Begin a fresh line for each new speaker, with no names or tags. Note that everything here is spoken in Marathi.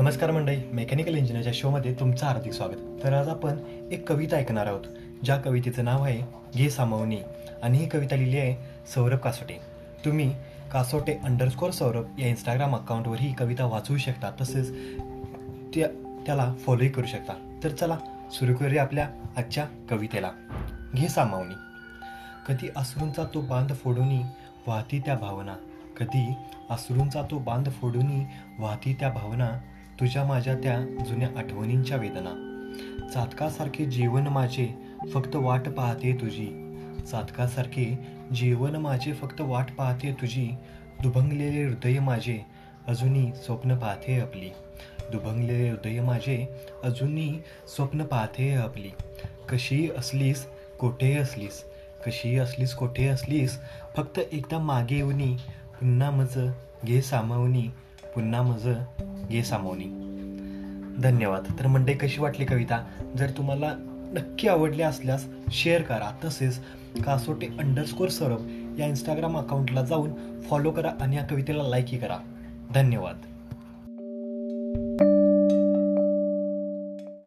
नमस्कार मंडळी मेकॅनिकल इंजिनिअरच्या शोमध्ये तुमचं हार्दिक स्वागत. तर आज आपण एक कविता ऐकणार आहोत ज्या कवितेचं नाव आहे घे सामावनी आणि ही कविता लिहिली आहे सौरभ कासोटे. तुम्ही कासोटे अंडरस्कोर सौरभ या इंस्टाग्राम अकाउंटवर ही कविता वाचवू शकता तसेच त्या त्याला फॉलोही करू शकता. तर चला सुरू करूया आपल्या आजच्या कवितेला. घे सामावणी. कधी अश्रूंचा तो बांध फोडूनी वाहती त्या भावना. कधी अश्रूंचा तो बांध फोडूनी वाहती त्या भावना. तुझ्या माझ्या त्या जुन्या आठवणींच्या वेदना. चातकासारखे जीवन माझे फक्त वाट पाहते तुझी. चातकासारखे जीवन माझे फक्त वाट पाहते तुझी. दुभंगलेले हृदय माझे अजूनही स्वप्न पाहते आपली. दुभंगलेले हृदय माझे अजूनही स्वप्न पाहते आपली. कशी असलीस कोठे असलीस? कशी असलीस कोठे असलीस? फक्त एकदा मागे येऊनी पुन्हा मज घे सामावणी पुन्हा माझं घे सामावनी धन्यवाद. तर मंडळी कशी वाटली कविता? जर तुम्हाला नक्की आवडली असल्यास शेअर करा. तसेच कासोटे अंडरस्कोर सौरभ या इंस्टाग्राम अकाउंटला जाऊन फॉलो करा आणि या कवितेला लाईकही करा. धन्यवाद.